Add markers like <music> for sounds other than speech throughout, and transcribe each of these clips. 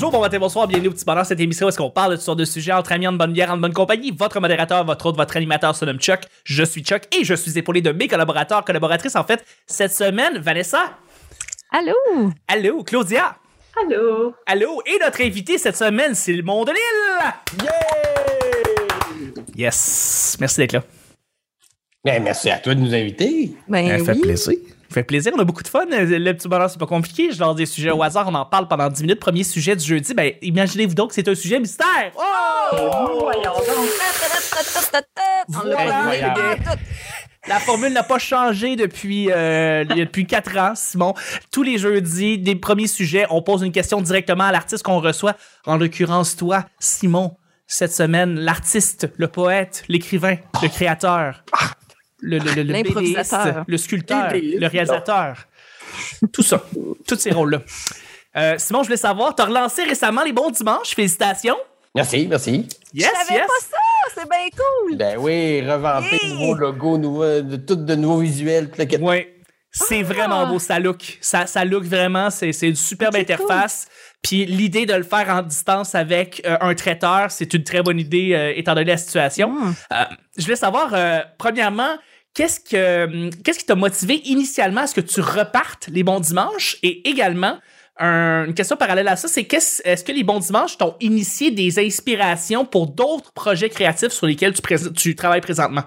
Bonjour, bon matin, bonsoir, bienvenue au petit bonheur. Cette émission où est-ce qu'on parle de toutes sortes de sujets entre amis, en bonne bière, en bonne compagnie? Votre modérateur, votre autre, votre animateur se nomme Chuck. Je suis Chuck et je suis épaulé de mes collaborateurs, collaboratrices en fait. Cette semaine, Vanessa. Allô? Allô, Claudia. Allô? Allô, et notre invité cette semaine, c'est le monde de l'île. Yeah! Yes, merci d'être là. Ben, merci à toi de nous inviter. Ben Ça fait oui. plaisir. Ça fait plaisir, on a beaucoup de fun. Le petit bonheur, c'est pas compliqué. Je lance des sujets au hasard, on en parle pendant 10 minutes. Premier sujet du jeudi, ben imaginez-vous donc que c'est un sujet mystère. Oh! Voyons donc. L'a formule n'a pas changé depuis, euh, depuis 4 ans, Simon. Tous les jeudis, des premiers sujets, on pose une question directement à l'artiste qu'on reçoit. En l'occurrence, toi, Simon, cette semaine, l'artiste, le poète, l'écrivain, le créateur, le, le, le, sculpteur, le réalisateur. Tout ça. Tous ces rôles-là. Euh, Simon, je voulais savoir, t'as relancé récemment les bons dimanches. Félicitations. Merci, merci. Yes, Je savais yes. pas ça, c'est bien cool. Ben oui, revampé, Yeah! nouveau logo, nouveau, de, tout de nouveaux visuels, tout le kit. Ouais. C'est vraiment beau, ça look. Ça, ça look vraiment, c'est c'est une superbe interface. Puis l'idée de le faire en distance avec euh, un traiteur, c'est une très bonne idée euh, étant donné la situation. Euh, je voulais savoir, euh, premièrement, qu'est-ce que hum, qu'est-ce qui t'a motivé initialement à ce que tu repartes les bons dimanches? Et également un- une question parallèle à ça, c'est est-ce que les bons dimanches t'ont initié des inspirations pour d'autres projets créatifs sur lesquels tu, travailles présentement?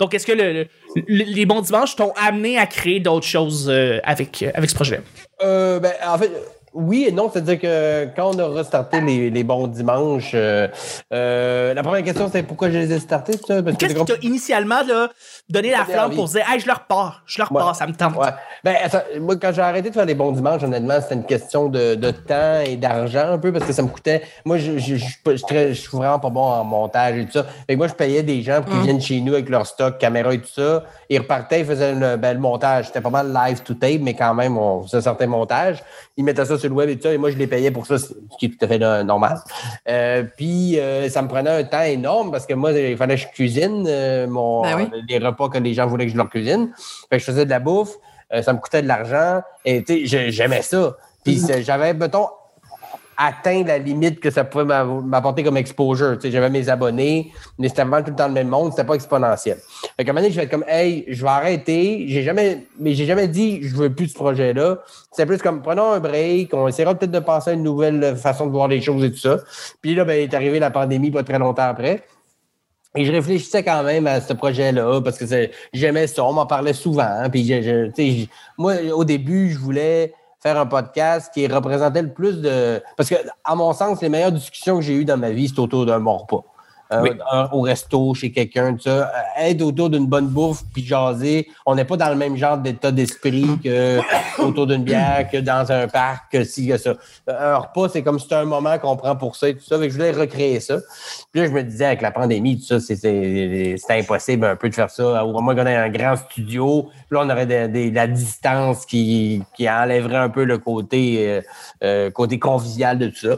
Donc, est-ce que le- le- le- les bons dimanches t'ont amené à créer d'autres choses euh, avec, euh, avec ce projet? Euh, ben, en fait, oui et non. C'est-à-dire que quand on a restarté les, les bons dimanches, euh, euh, la première question, c'est pourquoi je les ai startés, ça? Parce que Qu'est-ce comme- t'a initialement là, donné la flamme envie. pour dire Hey, je leur repars, je leur repars, Ouais. ça me tente. Ouais. Ben, attends, moi, quand j'ai arrêté de faire les bons dimanches, honnêtement, c'était une question de, de temps et d'argent un peu parce que ça me coûtait. Moi, je, je, je, suis je vraiment pas bon en montage et tout ça. Fait que moi, je payais des gens pour qu'ils viennent chez nous avec leur stock, caméra et tout ça. Ils repartaient, ils faisaient le, ben, le montage. C'était pas mal live to tape, mais quand même, on faisait un certain montage. Ils mettaient ça sur le web et tout ça, et moi, je les payais pour ça, ce qui est tout à fait euh, normal. Euh, puis, euh, ça me prenait un temps énorme parce que moi, il fallait que je cuisine mon, Ben oui. les repas que les gens voulaient que je leur cuisine. Fait que je faisais de la bouffe, ça me coûtait de l'argent, et tu sais, j'ai- j'aimais ça. Puis c'est- j'avais, mettons, atteint la limite que ça pouvait m'apporter comme exposure. Tu sais, j'avais mes abonnés, mais c'était vraiment tout le temps le même monde, c'était pas exponentiel. Fait qu'à un moment donné, je vais être comme, hey, je vais arrêter. J'ai jamais, mais j'ai jamais dit, je veux plus ce projet-là. C'est plus comme, prenons un break, on essaiera peut-être de penser à une nouvelle façon de voir les choses et tout ça. Puis là, ben, est arrivé la pandémie pas très longtemps après. Et je réfléchissais quand même à ce projet-là parce que j'aimais ça, on m'en parlait souvent. hein, puis je- je- moi, au début, je voulais faire un podcast qui représentait le plus de. Parce que, à mon sens, les meilleures discussions que j'ai eues dans ma vie, c'est autour d'un bon repas. Euh, Oui. un- au resto, chez quelqu'un, tout ça. Euh, Être autour d'une bonne bouffe, puis jaser. On n'est pas dans le même genre d'état d'esprit que <coughs> autour d'une bière, que dans un parc, que ci, que ça. Un repas, c'est comme si c'était un moment qu'on prend pour ça et tout ça. Fait que je voulais recréer ça. Puis là, je me disais, avec la pandémie, tout ça, c'est- impossible un peu de faire ça. Au moins qu'on ait un grand studio, puis là, on aurait des- des- la distance qui, qui enlèverait un peu le côté, euh, euh, côté convivial de tout ça.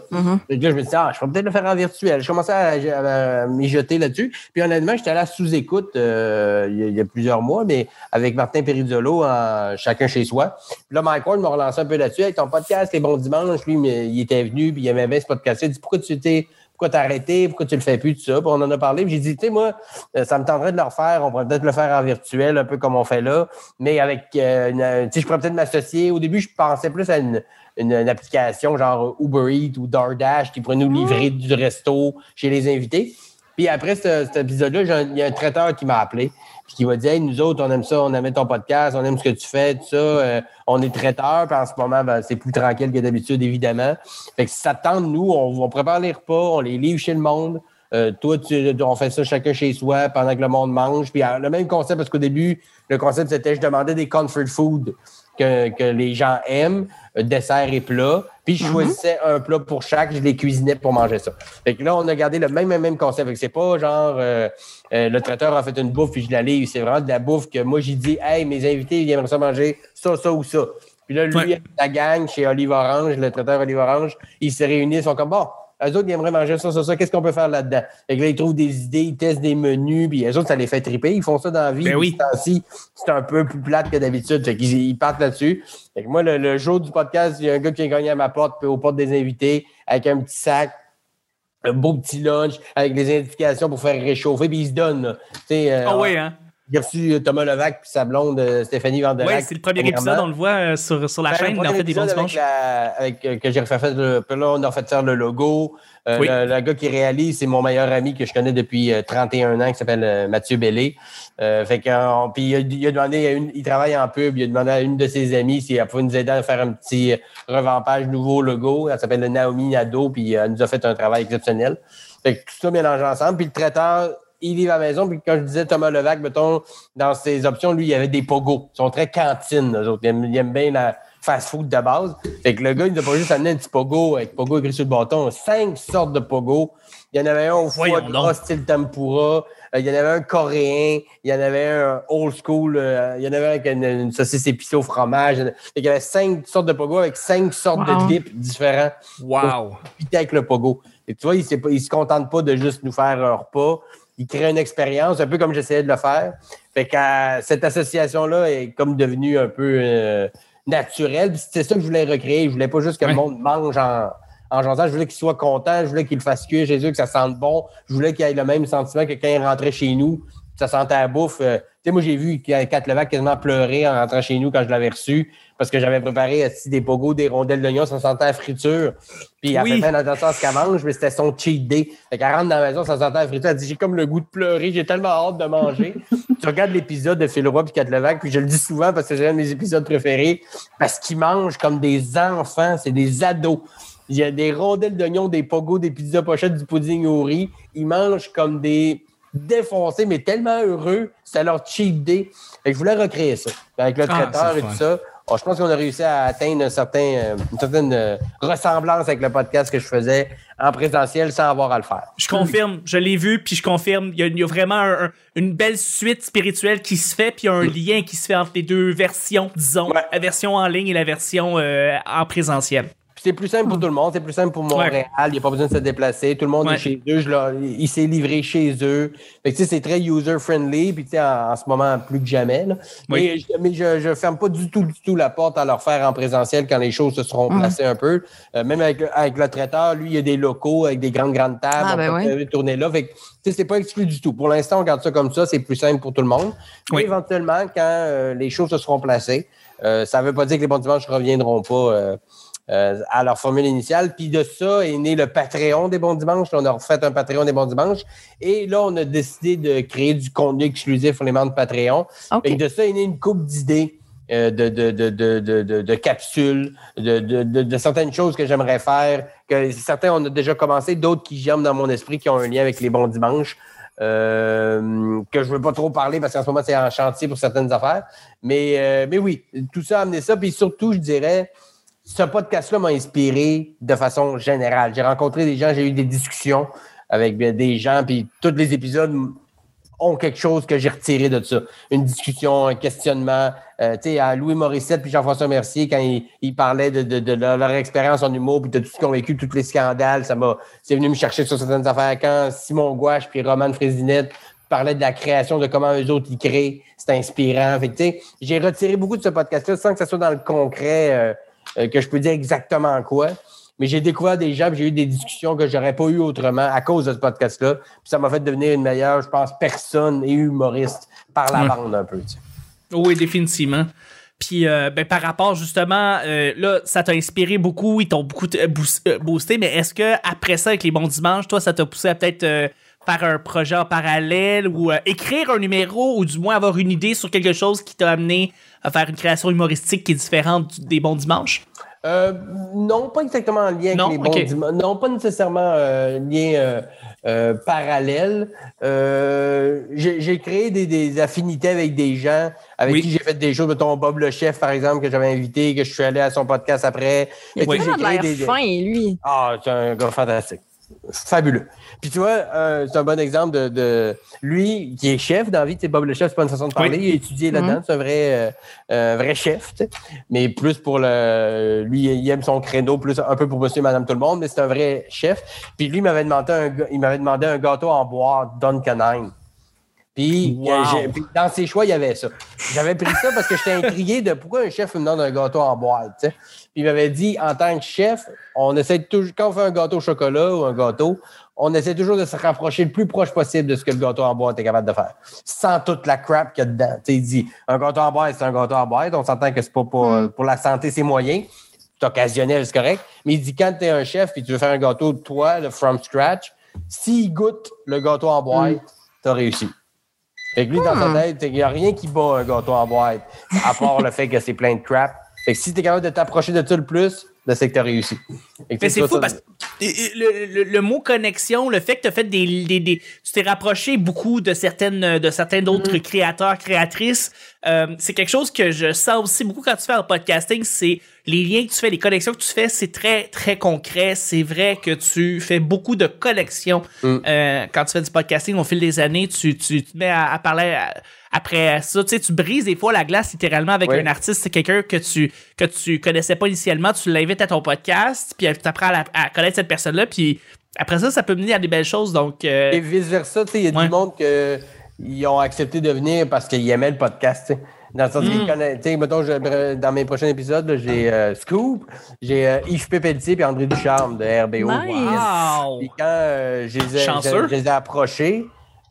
Fait que là, je me disais, ah, je pourrais peut-être le faire en virtuel. Je commençais à, à mijoter là-dessus. Puis honnêtement, j'étais allé à sous-écoute euh, il, y a, plusieurs mois, mais avec Martin Perizzolo, en chacun chez soi. Puis là, Mike Ward m'a relancé un peu là-dessus. Avec ton podcast, Les Bons Dimanches, lui, il était venu, puis il aimait bien ce podcast. Il dit, pourquoi tu t'es. Pourquoi t'as arrêté? Pourquoi tu le fais plus? Tout ça? Puis on en a parlé. J'ai dit, tu sais, moi, euh, ça me tenterait de le refaire. On pourrait peut-être le faire en virtuel, un peu comme on fait là. Mais avec, euh, tu sais, je pourrais peut-être m'associer. Au début, je pensais plus à une, une, une application genre Uber Eats ou DoorDash qui pourrait nous livrer du resto chez les invités. Puis après ce- cet épisode-là, il y a un traiteur qui m'a appelé puis qui m'a dit Hey, nous autres, on aime ça, on aime ton podcast, on aime ce que tu fais, tout ça. euh, on est traiteur, puis en ce moment, ben, c'est plus tranquille que d'habitude, évidemment. Fait que si ça te tente, nous, on, on prépare les repas, on les livre chez le monde. Euh, toi, tu- on fait ça chacun chez soi pendant que le monde mange. Puis euh, le même concept, parce qu'au début, le concept, c'était je demandais des comfort food que, que les gens aiment, euh, dessert et plat. Puis je choisissais un plat pour chaque, je les cuisinais pour manger ça. Fait que là, on a gardé le même, même, même concept. C'est pas genre euh, euh, le traiteur a fait une bouffe puis je la livre. C'est vraiment de la bouffe que moi j'ai dit Hey, mes invités, ils aimeraient ça manger ça, ça ou ça. Puis là, lui, Ouais. la gang chez Olive Orange, le traiteur Olive Orange, ils se réunissent, ils sont comme bon, eux autres, ils aimeraient manger ça, ça, ça. Qu'est-ce qu'on peut faire là-dedans? Fait que là, ils trouvent des idées, ils testent des menus, puis eux autres, ça les fait triper. Ils font ça dans la vie. Ben oui. C'est un peu plus plate que d'habitude. Fait qu'ils ils partent là-dessus. Fait que moi, le, le jour du podcast, il y a un gars qui a gagné à ma porte, puis aux portes des invités, avec un petit sac, un beau petit lunch, avec des indications pour faire réchauffer, puis il se donne. là. Tu sais, euh, Ah oui, hein? J'ai reçu Thomas Levac puis sa blonde euh, Stéphanie Vandelac. Oui, c'est le premier épisode, on le voit euh, sur, sur la chaîne, en fait, des bons. Avec la- avec, euh, que j'ai refait faire le, là, on a refait faire le logo. Euh, Oui. le, le gars qui réalise, c'est mon meilleur ami que je connais depuis euh, 31 ans, qui s'appelle euh, Mathieu Bellé. Euh, fait euh, puis il a, il a demandé à une, il travaille en pub, il a demandé à une de ses amies si elle pouvait nous aider à faire un petit euh, revampage nouveau logo. Elle s'appelle Naomi Nadeau, puis euh, elle nous a fait un travail exceptionnel. Fait que tout ça mélangé ensemble. Puis le traiteur, il vit à la maison. Puis quand je disais Thomas Levac, mettons, dans ses options, lui, il y avait des pogos. Ils sont très cantines, eux autres. Ils aiment, ils aiment bien la fast-food de base. Fait que le gars, il n'a pas juste amené un petit pogo avec pogo écrit sur le bâton. Cinq sortes de pogo. Il y en avait un au foie gras, style tempura. Euh, il y en avait un coréen. Il y en avait un old school. euh, il y en avait un avec une, une saucisse épicée au fromage. Fait qu'il y avait cinq sortes de pogo avec cinq sortes Wow. de dips différents Wow! piter avec le pogo. Et tu vois, il ne se contente pas de juste nous faire un repas. Il crée une expérience, un peu comme j'essayais de le faire. Fait que cette association-là est comme devenue un peu euh, naturelle. C'est ça que je voulais recréer. Je voulais pas juste que Ouais. le monde mange en, en jasant. Je voulais qu'il soit content. Je voulais qu'il le fasse cuire chez eux, que ça sente bon. Je voulais qu'il ait le même sentiment que quand il rentrait chez nous. Ça sentait la bouffe. Euh, sais, moi, j'ai vu Kat Levac quasiment pleurer en rentrant chez nous quand je l'avais reçu parce que j'avais préparé esti, des pogos, des rondelles d'oignon, ça sentait la friture. Puis elle Oui. fait bien attention à ce qu'elle mange, mais c'était son cheat day. Fait qu'elle rentre dans la maison, ça sentait friture. Elle dit J'ai comme le goût de pleurer, j'ai tellement hâte de manger. <laughs> tu regardes l'épisode de Phil Roy puis Kat Levac, puis je le dis souvent parce que c'est un de mes épisodes préférés, parce qu'ils mangent comme des enfants, c'est des ados. Il y a des rondelles d'oignon, des pogos, des pizzas pochettes, du pudding au riz. Ils mangent comme des défoncés, mais tellement heureux. C'est leur cheat day. Fait que je voulais recréer ça. Avec le Ah, traiteur et fun. tout ça. Bon, je pense qu'on a réussi à atteindre un certain, euh, une certaine euh, ressemblance avec le podcast que je faisais en présentiel sans avoir à le faire. Je confirme, je l'ai vu, puis je confirme, il y a, il y a vraiment un- un- une belle suite spirituelle qui se fait, puis il y a un lien qui se fait entre les deux versions, disons, Ouais. la version en ligne et la version euh, en présentiel. C'est plus simple pour tout le monde, c'est plus simple pour Montréal, il n'y a pas besoin de se déplacer, tout le monde Ouais. est chez eux, je leur- il s'est livré chez eux. Fait que c'est très user-friendly, puis en, en ce moment, plus que jamais. là. Oui. Mais, je- mais je ne ferme pas du tout, du tout la porte à leur faire en présentiel quand les choses se seront Mhm. placées un peu. Euh, même avec, avec le traiteur, lui, il y a des locaux avec des grandes, grandes tables, Ah, on ben peut ouais. tourner là. Fait que, c'est pas exclu du tout. Pour l'instant, on garde ça comme ça, c'est plus simple pour tout le monde. Oui. Mais éventuellement, quand euh, les choses se seront placées, euh, ça ne veut pas dire que les bons dimanches ne reviendront pas euh, à leur formule initiale. Puis de ça est né le Patreon des bons dimanches. Là, on a refait un Patreon des bons dimanches. Et là, on a décidé de créer du contenu exclusif pour les membres de Patreon. Que de ça est né une coupe d'idées. euh, de, de, de, de, de, de- de capsules, de, de, de, de certaines choses que j'aimerais faire, que certains on a déjà commencé, d'autres qui germent dans mon esprit, qui ont un lien avec les bons dimanches, euh, que je veux pas trop parler parce qu'en ce moment c'est en chantier pour certaines affaires. Mais, euh, mais oui, tout ça a amené ça. Puis surtout, je dirais, ce podcast-là m'a inspiré de façon générale. J'ai rencontré des gens, j'ai eu des discussions avec des gens, puis tous les épisodes ont quelque chose que j'ai retiré de ça. Une discussion, un questionnement. Euh, tu sais, à Louis Morissette puis Jean-François Mercier, quand ils parlaient de, de, de leur, expérience en humour puis de tout ce qu'ils ont vécu, tous les scandales, ça m'a, c'est venu me chercher sur certaines affaires. Quand Simon Gouache puis Roman Frésinette parlaient de la création, de comment eux autres ils créent, c'est inspirant. Fait tu sais, j'ai retiré beaucoup de ce podcast-là sans que ça soit dans le concret, euh, euh, que je peux dire exactement quoi. Mais j'ai découvert des gens, j'ai eu des discussions que j'aurais pas eues autrement à cause de ce podcast-là. Puis ça m'a fait devenir une meilleure, je pense, personne et humoriste par la bande un peu. tu sais. Oui, définitivement. Puis euh, ben, par rapport justement, euh, là, ça t'a inspiré beaucoup, ils t'ont beaucoup boost- boosté, mais est-ce que après ça, avec les bons dimanches, toi, ça t'a poussé à peut-être euh, faire un projet en parallèle ou écrire un numéro ou du moins avoir une idée sur quelque chose qui t'a amené à faire une création humoristique qui est différente des bons dimanches? Euh, non, pas exactement en lien avec les bons dimanches. Non, pas nécessairement euh, lien euh, euh, parallèle. Euh, j'ai j'ai créé des, des affinités avec des gens avec Oui. qui j'ai fait des choses. Mettons Bob le chef, par exemple, que j'avais invité, que je suis allé à son podcast après. Oui. Il a l'air des- fin, lui. Ah, c'est un gars fantastique. Fabuleux. Puis tu vois, euh, c'est un bon exemple de, de- lui qui est chef dans la vie. Bob le chef, c'est pas une façon de parler. Il a étudié là-dedans, c'est un vrai, euh, euh, vrai chef. Mais plus pour le. Lui, il aime son créneau, plus un peu pour monsieur et madame tout le monde, mais c'est un vrai chef. Puis lui, il m'avait demandé un, il m'avait demandé un gâteau en bois Duncanine. Puis, Wow. euh, puis dans ses choix, il y avait ça. J'avais pris ça parce que j'étais intrigué de pourquoi un chef me donne un gâteau en boîte. Puis il m'avait dit, en tant que chef, on essaie toujours, quand on fait un gâteau au chocolat ou un gâteau, on essaie toujours de se rapprocher le plus proche possible de ce que le gâteau en boîte est capable de faire. Sans toute la crap qu'il y a dedans. Il dit, un gâteau en boîte, c'est un gâteau en boîte. On s'entend que c'est pas pour, pour la santé, c'est moyen. C'est occasionnel, c'est correct. Mais il dit, quand tu es un chef et tu veux faire un gâteau de toi, le from scratch, s'il goûte le gâteau en boîte, tu as réussi. Fait que lui, dans sa tête, il n'y a rien qui bat un gâteau en boîte, à part le fait que c'est plein de crap. Fait que si tu es capable de t'approcher de ça le plus, ben, c'est que tu as réussi. Mais c'est fou ça- parce que le, le- le mot connexion, le fait que tu as fait des, des, des- tu t'es rapproché beaucoup de certaines de certains d'autres Mm-hmm. créateurs, créatrices, euh, c'est quelque chose que je sens aussi beaucoup quand tu fais en podcasting, c'est les liens que tu fais, les connexions que tu fais, c'est très très concret. C'est vrai que tu fais beaucoup de connexions Mm. euh, quand tu fais du podcasting au fil des années. Tu, tu te mets à, à parler à- après ça, tu sais, tu brises des fois la glace littéralement avec Oui. un artiste, c'est quelqu'un que tu que tu connaissais pas initialement, tu l'invites à ton podcast, puis tu apprends à, la- à connaître cette personne-là, puis après ça, ça peut mener à des belles choses. Donc, euh, Et vice-versa, tu sais, il y a Ouais. du monde que ils ont accepté de venir parce qu'ils aimaient le podcast, tu sais. Dans le sens Mm. qu'ils connaissent, tu sais, mettons, je- dans mes prochains épisodes, là, j'ai euh, Scoop, j'ai euh, Yves Pépeltier et André Ducharme de RBO. Nice. wow! Puis quand euh, je, les ai, Chanceux. je- je les ai approchés,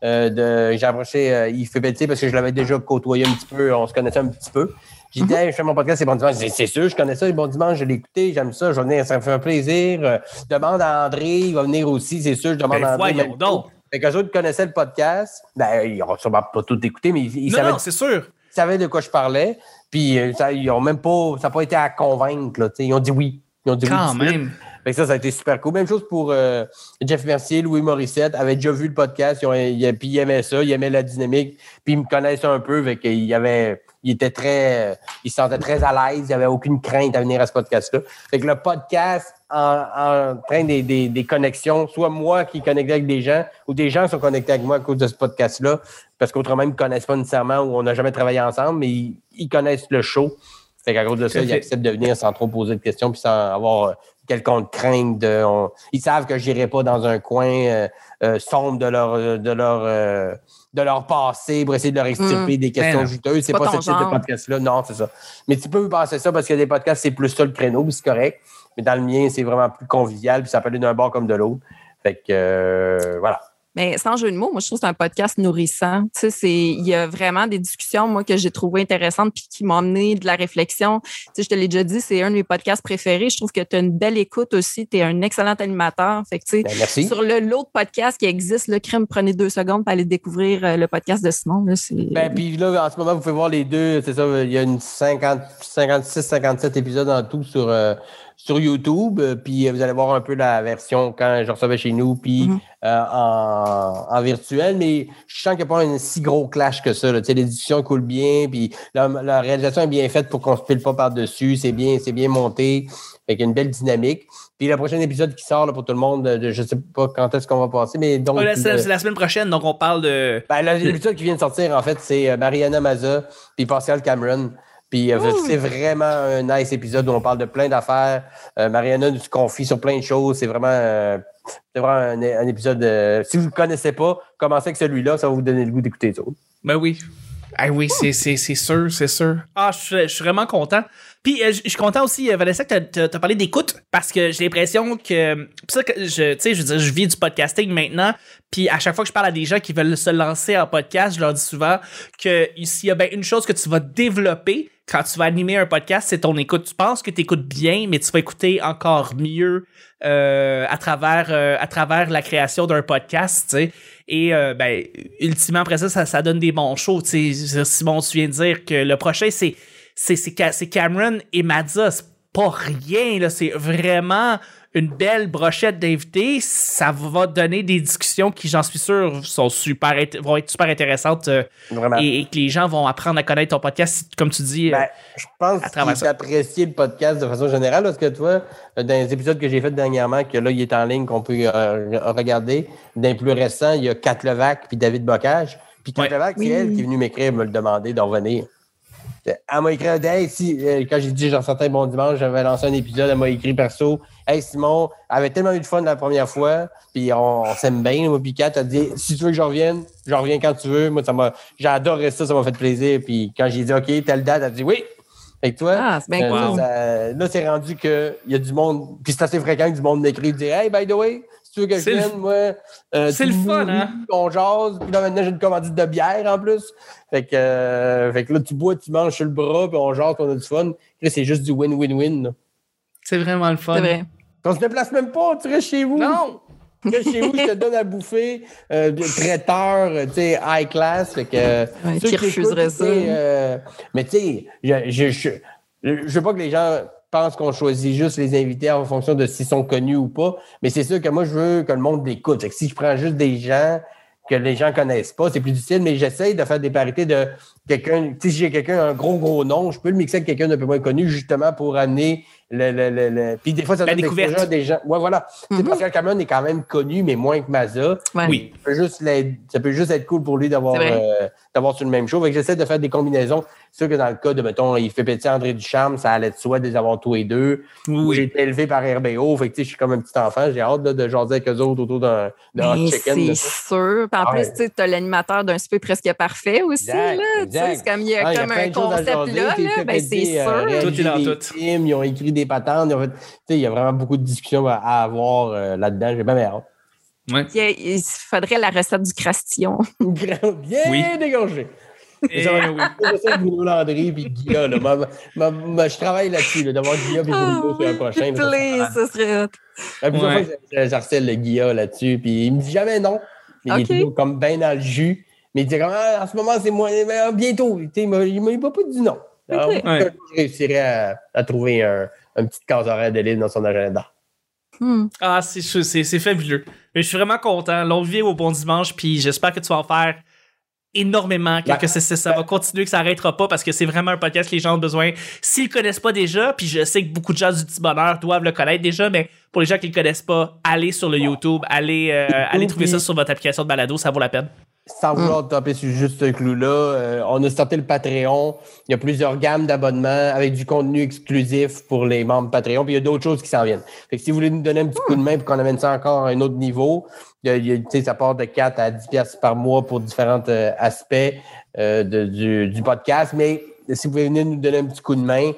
euh, de, j'ai approché euh, Yves Pépeltier parce que je l'avais déjà côtoyé un petit peu, on se connaissait un petit peu. J'ai dit, Hey, je fais mon podcast, c'est bon dimanche. Dit, C'est sûr, je connais ça, les bons dimanches, je l'ai écouté, j'aime ça, je vais venir, ça me fait un plaisir. Euh, demande à André, il va venir aussi, c'est sûr, je demande Ben, à André. voyons même donc. Fait qu'eux autres connaissaient le podcast. Ben, ils n'ont sûrement pas tout écouté, mais ils, ils non, savaient, non, c'est sûr. ils savaient de quoi je parlais. Puis euh, ça, ils ont même pas, ça n'a pas été à convaincre, là. Ils ont dit oui. Ils ont dit oui Quand de suite. Fait que ça, ça a été super cool. Même chose pour euh, Jeff Mercier, Louis Morissette, avaient déjà vu le podcast, ils ont, ils- puis ils aimaient ça, ils aimaient la dynamique, puis ils me connaissent un peu, fait qu'ils avaient, ils étaient très, ils se sentaient très à l'aise, il n'y avait aucune crainte à venir à ce podcast-là. Fait que le podcast en, en train des, des, des connexions, soit moi qui connectais avec des gens, ou des gens sont connectés avec moi à cause de ce podcast-là, parce qu'autrement, ils ne me connaissent pas nécessairement ou on n'a jamais travaillé ensemble, mais ils, ils connaissent le show. Fait qu'à cause de ça, ils acceptent de venir sans trop poser de questions puis sans avoir euh, quelconque crainte. De, on- ils savent que je n'irai pas dans un coin euh, euh, sombre de leur, de, leur, euh, de leur passé pour essayer de leur extirper des questions Ben non. juteuses. C'est pas pas, ce type de podcast-là. Non, c'est ça. Mais tu peux penser ça parce a des podcasts, c'est plus ça le créneau, c'est correct. Mais dans le mien, c'est vraiment plus convivial, puis ça peut aller d'un bord comme de l'autre. Fait que euh, voilà. Mais sans jeu de mots, moi, je trouve que c'est un podcast nourrissant. Tu sais, c'est, il y a vraiment des discussions, moi, que j'ai trouvées intéressantes puis qui m'ont amené de la réflexion. Tu sais, je te l'ai déjà dit, c'est un de mes podcasts préférés. Je trouve que tu as une belle écoute aussi. Tu es un excellent animateur. Fait que, tu sais, Ben, merci. sur le l'autre podcast qui existe, le crime, prenez deux secondes pour aller découvrir euh, le podcast de Simon. Là, c'est... Ben, puis là, en ce moment, vous pouvez voir les deux. C'est ça, il y a une 50, 56, 57 épisodes en tout sur, euh, sur YouTube. Euh, Puis euh, vous allez voir un peu la version quand je recevais chez nous, puis Mhm. euh, en, en virtuel. Mais je sens qu'il n'y a pas un si gros clash que ça. l'édition coule bien, puis la, la réalisation est bien faite pour qu'on se pile pas par-dessus. C'est bien, c'est bien monté. Fait qu'il y a une belle dynamique. Puis le prochain épisode qui sort là, pour tout le monde, de- je sais pas quand est-ce qu'on va passer, mais donc. C'est la semaine prochaine, donc on parle de. ben, l'épisode qui vient de sortir, en fait, c'est Mariana Maza puis Pascal Cameron. Puis euh, c'est vraiment un nice épisode où on parle de plein d'affaires. Euh, Mariana nous confie sur plein de choses. C'est vraiment, euh, c'est vraiment un, un épisode. euh, si vous ne le connaissez pas, commencez avec celui-là, ça va vous donner le goût d'écouter les autres. Ben oui. Ah oui, c'est, c'est, c'est sûr, c'est sûr. Ah, je suis, je suis vraiment content. Puis euh, je je suis content aussi, euh, Vanessa, que tu as parlé d'écoute, parce que j'ai l'impression que... Puis ça, que je, tu sais, je veux dire, je vis du podcasting maintenant, puis à chaque fois que je parle à des gens qui veulent se lancer en podcast, je leur dis souvent que s'il y a bien une chose que tu vas développer quand tu vas animer un podcast, c'est ton écoute. Tu penses que tu écoutes bien, mais tu vas écouter encore mieux euh, à travers euh, à travers la création d'un podcast. Et euh, ben, ultimement après ça, ça, donne des bons shows. Simon, tu viens de dire que le prochain c'est c'est c'est Ca- c'est Cameron et Mazza. Pas rien, là. C'est vraiment une belle brochette d'invités. Ça va donner des discussions qui, j'en suis sûr, sont super, vont être super intéressantes euh, Vraiment. et, et que les gens vont apprendre à connaître ton podcast, comme tu dis. euh, Ben, je pense à travers qu'il ça. apprécié le podcast de façon générale parce que toi, dans les épisodes que j'ai fait dernièrement, que là, il est en ligne, qu'on peut euh, regarder, d'un plus récent, il y a Kat Levac puis David Bocage. Puis Kat Ouais. Levac, Oui. c'est elle qui est venue m'écrire, me le demander d'en revenir. Elle m'a écrit, hey, si, euh, quand j'ai dit j'en sortais bon dimanche, j'avais lancé un épisode, elle m'a écrit perso, hey Simon, elle avait tellement eu de fun la première fois, puis on, on s'aime bien, moi, puis Kat a dit, si tu veux que je revienne, je reviens quand tu veux. Moi, ça m'a, j'ai adoré ça, ça m'a fait plaisir. Puis quand j'ai dit, OK, telle date, elle a dit oui. Fait que toi, Ah, c'est bien euh, cool. ça- là, c'est rendu qu'il y a du monde, puis c'est assez fréquent que du monde m'écrit, dit, hey, by the way, tu veux que je C'est le- vienne, moi, euh, c'est le fun, hein? On jase, puis là, maintenant, j'ai une commandite de bière en plus. Fait que, euh, fait que là, tu bois, tu manges sur le bras, puis on jase, puis on a du fun. Là, c'est juste du win-win-win. c'est vraiment le fun. C'est vrai. On se déplace même pas, tu restes chez vous. Non! Tu restes chez vous, je te donne à bouffer, euh, traiteur, euh, tu sais, high class. Fait que, euh, Ouais, qui refuserait ça? euh, mais tu sais, je, je, je, je veux pas que les gens pensent qu'on choisit juste les invités en fonction de s'ils sont connus ou pas, mais c'est sûr que moi, je veux que le monde l'écoute. Si je prends juste des gens que les gens connaissent pas, c'est plus difficile, mais j'essaye de faire des parités de quelqu'un, si j'ai quelqu'un, un gros, gros nom, je peux le mixer avec quelqu'un d'un peu moins connu, justement pour amener le, le, le, le- Puis des fois, ça La donne découverte. des gens. Ouais, voilà. Sais, Mhm. Pascal Cameron est quand même connu, mais moins que Mazda. Ouais. Oui. Ça peut juste, l'aider- ça peut juste être cool pour lui d'avoir euh, d'avoir sur le même show. Fait que j'essaie de faire des combinaisons. C'est sûr que dans le cas de, mettons, il fait péter André Ducharme, ça allait de soi de les avoir tous les deux. Oui. J'ai été élevé par RBO, fait que tu sais, je suis comme un petit enfant. J'ai hâte là, de jaser avec eux autres autour d'un hot chicken. c'est sûr. Puis en Ah plus, ouais. tu as l'animateur d'un super presque parfait aussi. Exact, là. C'est comme il y a Ah, comme plein un de choses à concept là. Là. Ben, c'est euh, sûr. réaliser Tout est dans des tout. films, ils ont écrit des patentes. ont fait- tu sais, Il y a vraiment beaucoup de discussions à, à avoir euh, là-dedans. J'ai bien hâte. Ouais. Puis, Il faudrait la recette du crastillon. Bien Oui. dégorgé. Et, Ça va- oui. C'est ça, Bruno Landry puis Guilla. Là. Ma- ma- ma- je travaille là-dessus, là, d'avoir Guilla et Bruno sur un prochain. là, ça serait Please, ce serait hot. La plusieurs Ouais. fois, je- j'harcèle le Guilla là-dessus, puis il me dit jamais non. Mais il est toujours comme bien dans le jus. Mais il dit comme, Ah, en ce moment, c'est moi, mais, ah, bientôt. Tu sais, Il m'a il m'a- pas dit non. Alors, Je réussirais à, à trouver un, un petit case horaire de libre dans son agenda. Hmm. Ah, c'est c'est c'est fabuleux. Mais je suis vraiment content. Longue vie au bon dimanche, puis j'espère que tu vas en faire énormément, que, Ben, que c'est- c'est- ça va continuer, que ça arrêtera pas, parce que c'est vraiment un podcast que les gens ont besoin. S'ils le connaissent pas déjà, puis je sais que beaucoup de gens du petit bonheur doivent le connaître déjà, mais pour les gens qui le connaissent pas, allez sur le YouTube, allez, euh, allez trouver ça sur votre application de balado, ça vaut la peine. Sans vouloir taper sur juste ce clou-là, euh, on a starté le Patreon. Il y a plusieurs gammes d'abonnements avec du contenu exclusif pour les membres Patreon. Puis il y a d'autres choses qui s'en viennent. Fait que si vous voulez nous donner un petit coup de main pour qu'on amène ça encore à un autre niveau, il y a- il y a- tu sais, ça part de 4 à 10 pièces par mois pour différents euh, aspects euh, de- du, du podcast. Mais si vous voulez venir nous donner un petit coup de main,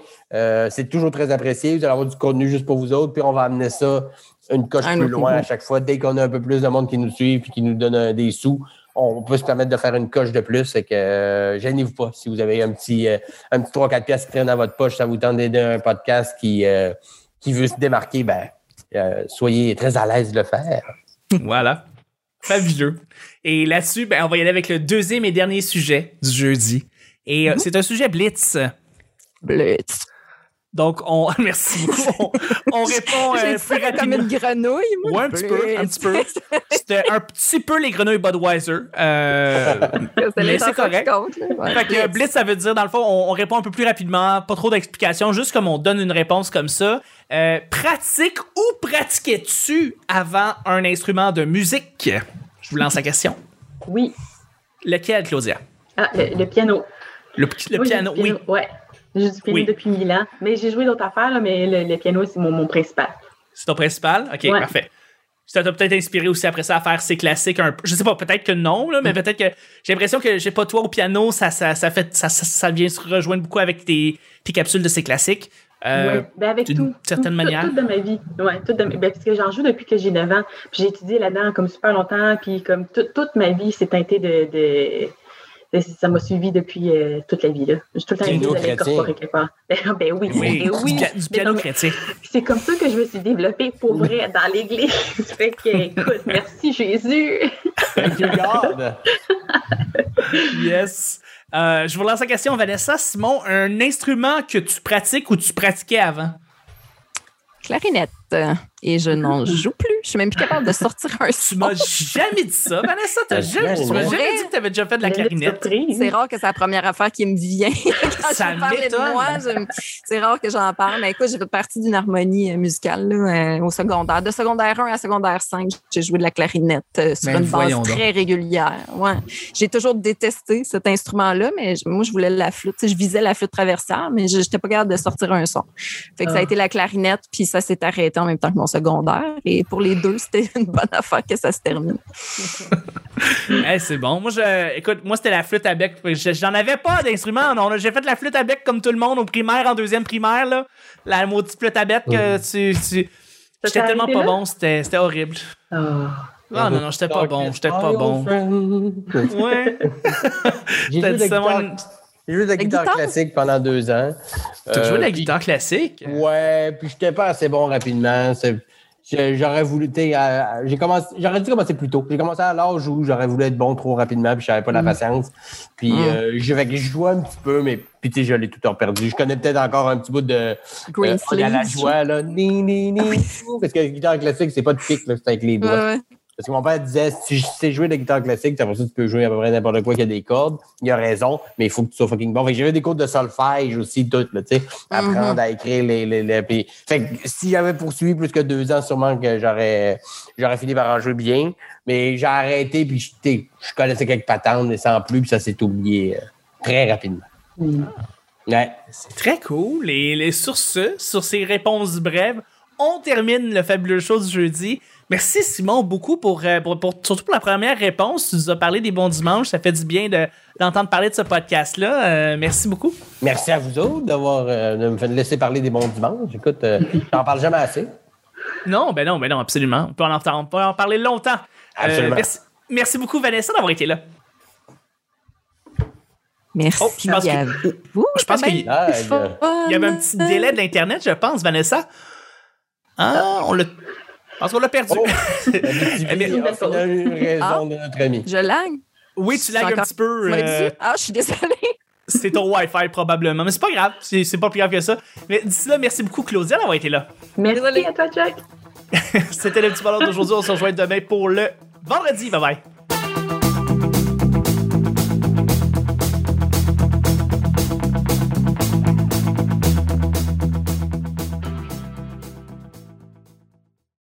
c'est toujours très apprécié. Vous allez avoir du contenu juste pour vous autres. Puis on va amener ça une coche plus loin à chaque fois. Dès qu'on a un peu plus de monde qui nous suit et qui nous donne des sous, on peut se permettre de faire une coche de plus. Fait que euh, gênez-vous pas. Si vous avez un petit, euh, un petit 3-4 pièces qui traînent dans votre poche, ça vous tente d'aider un podcast qui, euh, qui veut se démarquer, ben, euh, soyez très à l'aise de le faire. Voilà. Fabuleux. Et là-dessus, ben, on va y aller avec le deuxième et dernier sujet du jeudi. Et euh, c'est un sujet blitz. Blitz. Donc, on. <laughs> Merci beaucoup. On, on répond euh, plus comme rapidement. une grenouille, moi. Ouais, un petit peu, un petit peu. C'était un petit peu les grenouilles Budweiser. Euh, <laughs> C'est Mais c'est correct. compte. Ouais, fait que Blitz. Ça veut dire, dans le fond, on, on répond un peu plus rapidement, pas trop d'explications, juste comme on donne une réponse comme ça. Euh, pratique ou pratiquais-tu avant un instrument de musique? Je vous lance la question. Oui. Lequel, Claudia? Ah, le, le piano. Le, le j'ai piano, du oui. Ouais. J'ai du piano Oui. depuis mille ans. Mais j'ai joué d'autres affaires, là, mais le, le piano, c'est mon, mon principal. C'est ton principal? Ok, Ouais. parfait. Ça t'a peut-être inspiré aussi après ça à faire ces classiques un peu. Je sais pas, peut-être que non, là, mais peut-être que j'ai l'impression que j'ai pas toi au piano, ça, ça, ça fait ça, ça, ça vient se rejoindre beaucoup avec tes, tes capsules de ces classiques. Euh, ouais. Ben, avec d'une tout. certaine tout, manière. Tout, tout de ma vie. Ouais, tout de ma- ben, parce que j'en joue depuis que j'ai 9 ans. Puis j'ai étudié là-dedans comme super longtemps. Puis comme tout- toute ma vie, c'est teinté de. de- ça m'a suivi depuis euh, toute la vie. Là. J'ai tout le temps chrétien. incorporer quelque part. <laughs> Ben oui, oui, ben oui. du, piano chrétien. C'est comme ça que je me suis développée pour vrai dans l'Église. <laughs> fait que, écoute, merci Jésus. Thank you, God. Yes. Euh, je vous lance la question, Vanessa. Simon, un instrument que tu pratiques ou tu pratiquais avant? clarinette. Et je n'en <laughs> joue plus. Je suis même plus capable de sortir un Tu son. m'as jamais dit ça, Vanessa. T'as La jamais, tu m'as jamais dit que t'avais déjà fait de la clarinette. C'est rare que c'est la première affaire qui me vient. <laughs> Quand Ça m'étonne. moi, c'est rare que j'en parle. Mais écoute, j'ai fait partie d'une harmonie euh, musicale là, euh, au secondaire. De secondaire 1 à secondaire 5, j'ai joué de la clarinette euh, sur Ben, une base donc. très régulière. Ouais. J'ai toujours détesté cet instrument-là, mais moi, je voulais la flûte. Tu je visais la flûte traversière, mais je n'étais pas capable de sortir un son. Fait que ça a Ah. été la clarinette, puis ça s'est arrêté en même temps que mon secondaire. Et pour les deux, c'était une bonne affaire que ça se termine. <laughs> Hey, c'est bon. Moi, je, écoute, moi, c'était la flûte à bec. Je- J'en avais pas d'instrument. J'ai fait de la flûte à bec comme tout le monde au primaire, en deuxième primaire, là. La maudite flûte à bec, euh, tu, tu- J'étais tellement pas là? bon, c'était c'était horrible. Ah. Non, non, non, j'étais pas bon, j'étais pas bon. <laughs> Ouais. J'ai J'ai joué de la La guitare guitare? classique pendant deux ans. T'as joué de la Euh, puis- guitare classique? Ouais, puis j'étais pas assez bon rapidement. J'aurais voulu, tu euh, j'ai commencé, j'aurais dû commencer plus tôt. J'ai commencé à l'âge où j'aurais voulu être bon trop rapidement, puis j'avais pas la patience. Puis Mm. euh, je jouais un petit peu, mais puis tu sais, je l'ai tout perdu. Je connais peut-être encore un petit bout de Green euh, on à la joie là, ni ni ni, parce que la guitare classique c'est pas de pic c'est avec les doigts. Ouais, ouais. Parce que mon père disait, si je sais jouer de la guitare classique, après ça, tu peux jouer à peu près n'importe quoi qui a des cordes. Il a raison, mais il faut que tu sois fucking bon. Fait que j'avais des cours de solfège aussi, tout, là, tu sais, apprendre à écrire les, les, les- puis- Fait que si j'avais poursuivi plus que deux ans, sûrement que j'aurais, j'aurais fini par en jouer bien. Mais j'ai arrêté, puis je, connaissais quelques patentes, mais sans plus, puis ça s'est oublié euh, très rapidement. Ouais. C'est très cool. Et, et sur ce, sur ces réponses brèves, on termine le fabuleux show du jeudi. Merci Simon beaucoup pour, euh, pour, pour- surtout pour la première réponse. Tu nous as parlé des bons dimanches. Ça fait du bien de- d'entendre parler de ce podcast-là. Euh, merci beaucoup. Merci à vous autres d'avoir, euh, de me laisser parler des bons dimanches. Écoute, euh, <laughs> j'en parle jamais assez. Non, ben non, ben non, absolument. On peut en, on peut en parler longtemps. Euh, Absolument. merci, merci beaucoup Vanessa d'avoir été là. Merci Oh, je pense à que- vous. je pense C'était qu'il- y avait un petit délai de l'Internet, je pense, Vanessa. Ah, on l'a. Pense qu'on l'a perdu. Oh. <laughs> Bien, on a eu raison Ah. de notre ami. Je lag? oui, tu lagues un petit peu. Euh? Ah, je suis désolée. <laughs> C'est ton Wi-Fi probablement, mais c'est pas grave, c'est c'est pas plus grave que ça. Mais d'ici là, merci beaucoup Claudia d'avoir été là. Merci Désolée. à toi, Jack. <laughs> C'était le petit ballon d'aujourd'hui, on se rejoint demain pour le vendredi. Bye bye.